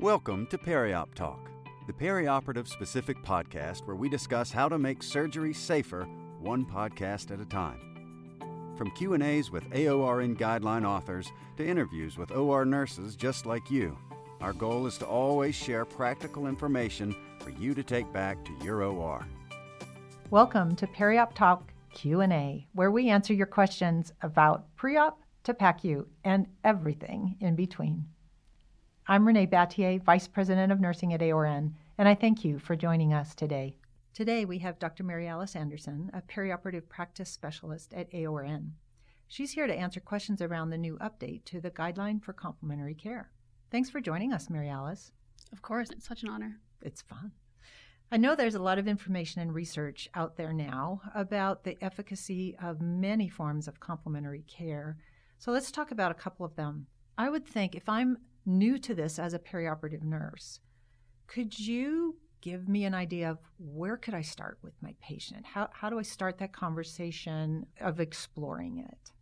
Welcome to Periop Talk, the perioperative specific podcast where we discuss how to make surgery safer one podcast at a time. From Q&As with AORN guideline authors to interviews with OR nurses just like you, our goal is to always share practical information for you to take back to your OR. Welcome to Periop Talk Q&A, where we answer your questions about pre-op to PACU and everything in between. I'm Renae Battié, Vice President of Nursing at AORN, and I thank you for joining us today. Today we have Dr. Mary Alice Anderson, a perioperative practice specialist at AORN. She's here to answer questions around the new update to the Guideline for Complementary Care. Thanks for joining us, Mary Alice. Of course, it's such an honor. It's fun. I know there's a lot of information and research out there now about the efficacy of many forms of complementary care. So let's talk about a couple of them. I would think if I'm new to this as a perioperative nurse, could you give me an idea of where could I start with my patient? How, how do I start that conversation of exploring it?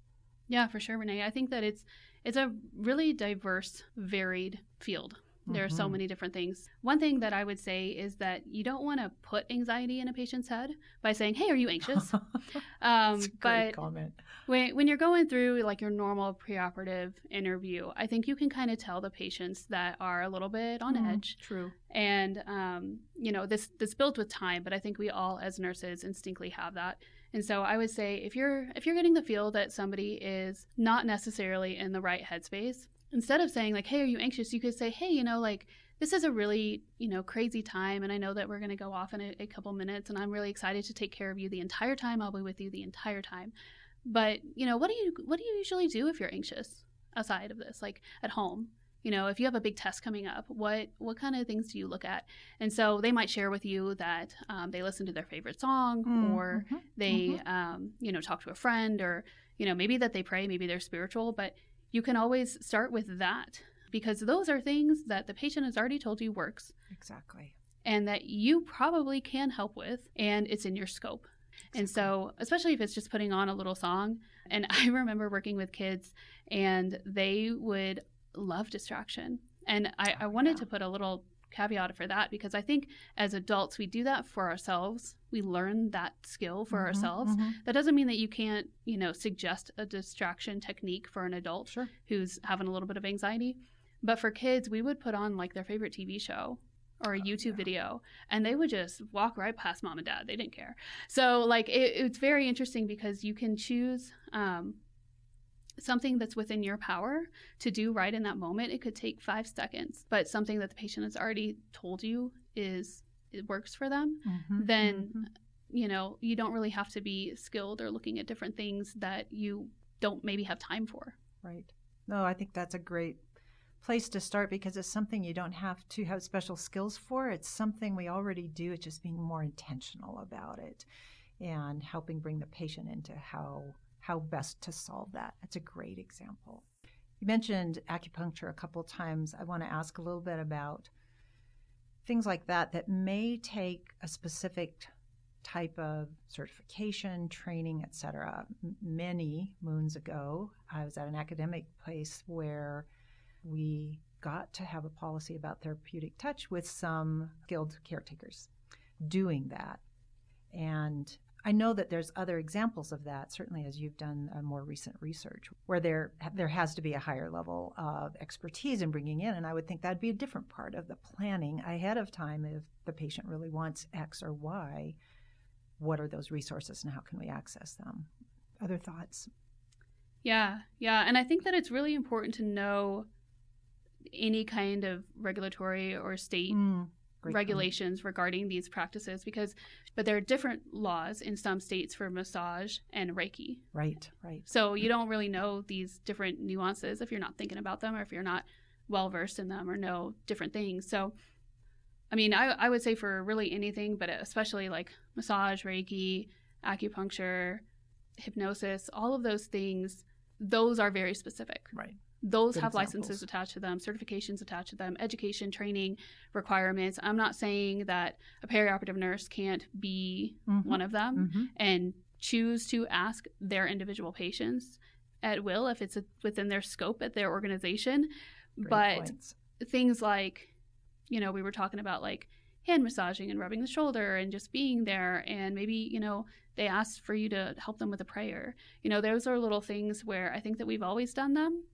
Yeah, for sure, Renae. I think that it's it's a really diverse, varied field. There are so Mhm. many different things. One thing that I would say is that you don't want to put anxiety in a patient's head by saying, "Hey, are you anxious?" um, That's a great but comment. when, when you're going through like your normal preoperative interview, I think you can kind of tell the patients that are a little bit on Mhm, edge. True. and um, you know this this builds with time but i think we all as nurses instinctively have that and so i would say if you're if you're getting the feel that somebody is not necessarily in the right headspace instead of saying like hey are you anxious? you could say hey you know like this is a really you know crazy time and i know that we're going to go off in a, a couple minutes and i'm really excited to take care of you the entire time. I'll be with you the entire time. But you know what do you what do you usually do if you're anxious outside of this like at home? You know if you have a big test coming up what what kind of things do you look at? And so they might share with you that um, they listen to their favorite song or Mhm, they um, you know talk to a friend or you know maybe that they pray maybe they're spiritual but you can always start with that because those are things that the patient has already told you works Exactly. and that you probably can help with and it's in your scope and so especially if it's just putting on a little song and i remember working with kids and they would love distraction and i, oh, I Oh, wanted yeah. to put a little caveat for that because i think as adults we do that for ourselves we learn that skill for Mhm, ourselves mhm. that doesn't mean that you can't you know suggest a distraction technique for an adult Sure. who's having a little bit of anxiety. But for kids, we would put on like their favorite TV show or a Oh, YouTube yeah. video, and they would just walk right past mom and dad. They didn't care. So like it, it's very interesting because you can choose um, something that's within your power to do right in that moment. It could take five seconds, but something that the patient has already told you is it works for them. Mhm, Then mhm. you know you don't really have to be skilled or looking at different things that you don't maybe have time for. Right. No, I think that's a great place to start because it's something you don't have to have special skills for. It's something we already do. It's just being more intentional about it and helping bring the patient into how how best to solve that. That's a great example. You mentioned acupuncture a couple times. I want to ask a little bit about things like that that may take a specific type of certification, training, etc. Many moons ago, I was at an academic place where we got to have a policy about therapeutic touch with some skilled caretakers doing that. And I know that there's other examples of that, certainly as you've done a more recent research, where there there has to be a higher level of expertise in bringing in, and I would think that'd be a different part of the planning ahead of time if the patient really wants X or Y. What are those resources, and how can we access them? Other thoughts? Yeah, yeah. And I think that it's really important to know any kind of regulatory or state Mm, great regulations regarding these practices because, but there are different laws in some states for massage and Reiki. Right, right. So you don't really know these different nuances if you're not thinking about them or if you're not well versed in them or know different things. So, I mean, I, I would say for really anything, but especially like massage, Reiki, acupuncture, hypnosis, all of those things, those are very specific. Right. Those Good have examples. licenses attached to them, certifications attached to them, education, training requirements. I'm not saying that a perioperative nurse can't be Mhm. one of them Mhm. and choose to ask their individual patients at will if it's within their scope at their organization. Great but points. things like you know, we were talking about like hand massaging and rubbing the shoulder and just being there. And maybe, you know, they asked for you to help them with a prayer. You know, those are little things where I think that we've always done them.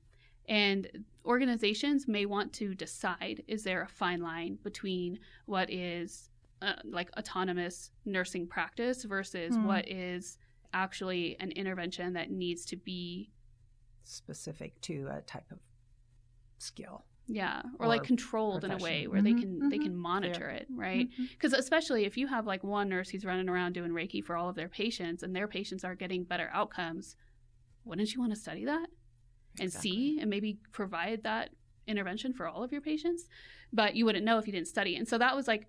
And organizations may want to decide is there a fine line between what is uh, like autonomous nursing practice versus Hmm. what is actually an intervention that needs to be Specific to a type of skill. yeah or, Or like controlled in a way where they Mhm, can they mhm. can monitor it right because especially if you have like one nurse who's running around doing reiki for all of their patients and their patients are getting better outcomes wouldn't you want to study that and Exactly. see and maybe provide that intervention for all of your patients but you wouldn't know if you didn't study. And so that was like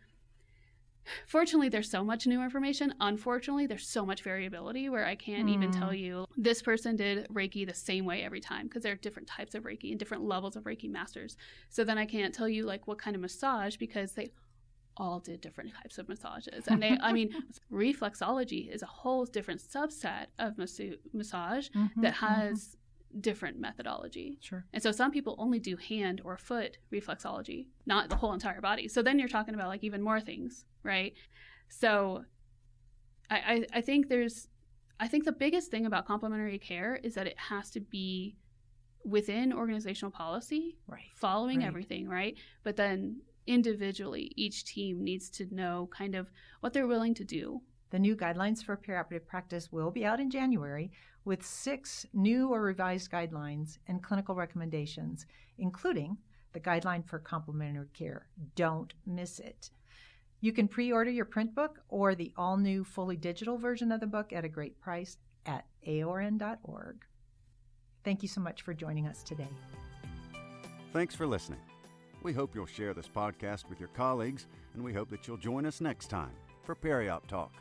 fortunately there's so much new information. Unfortunately there's so much variability where i can't even Mm. tell you. This person did reiki the same way every time because there are different types of reiki and different levels of reiki masters. So then i can't tell you like what kind of massage because they all did different types of massages. And they i mean reflexology is a whole different subset of massage Mhm, that has different methodology Sure. and so some people only do hand or foot reflexology, not the whole entire body. So then you're talking about like even more things, right? So I, I, I think there's I think the biggest thing about complementary care is that it has to be within organizational policy, Right. following Right. everything, right? But then individually, each team needs to know kind of what they're willing to do. The new guidelines for perioperative practice will be out in January with six new or revised guidelines and clinical recommendations, including the guideline for complementary care. Don't miss it. You can pre order your print book or the all new fully digital version of the book at a great price at aorn.org. Thank you so much for joining us today. Thanks for listening. We hope you'll share this podcast with your colleagues, and we hope that you'll join us next time for Periop Talk.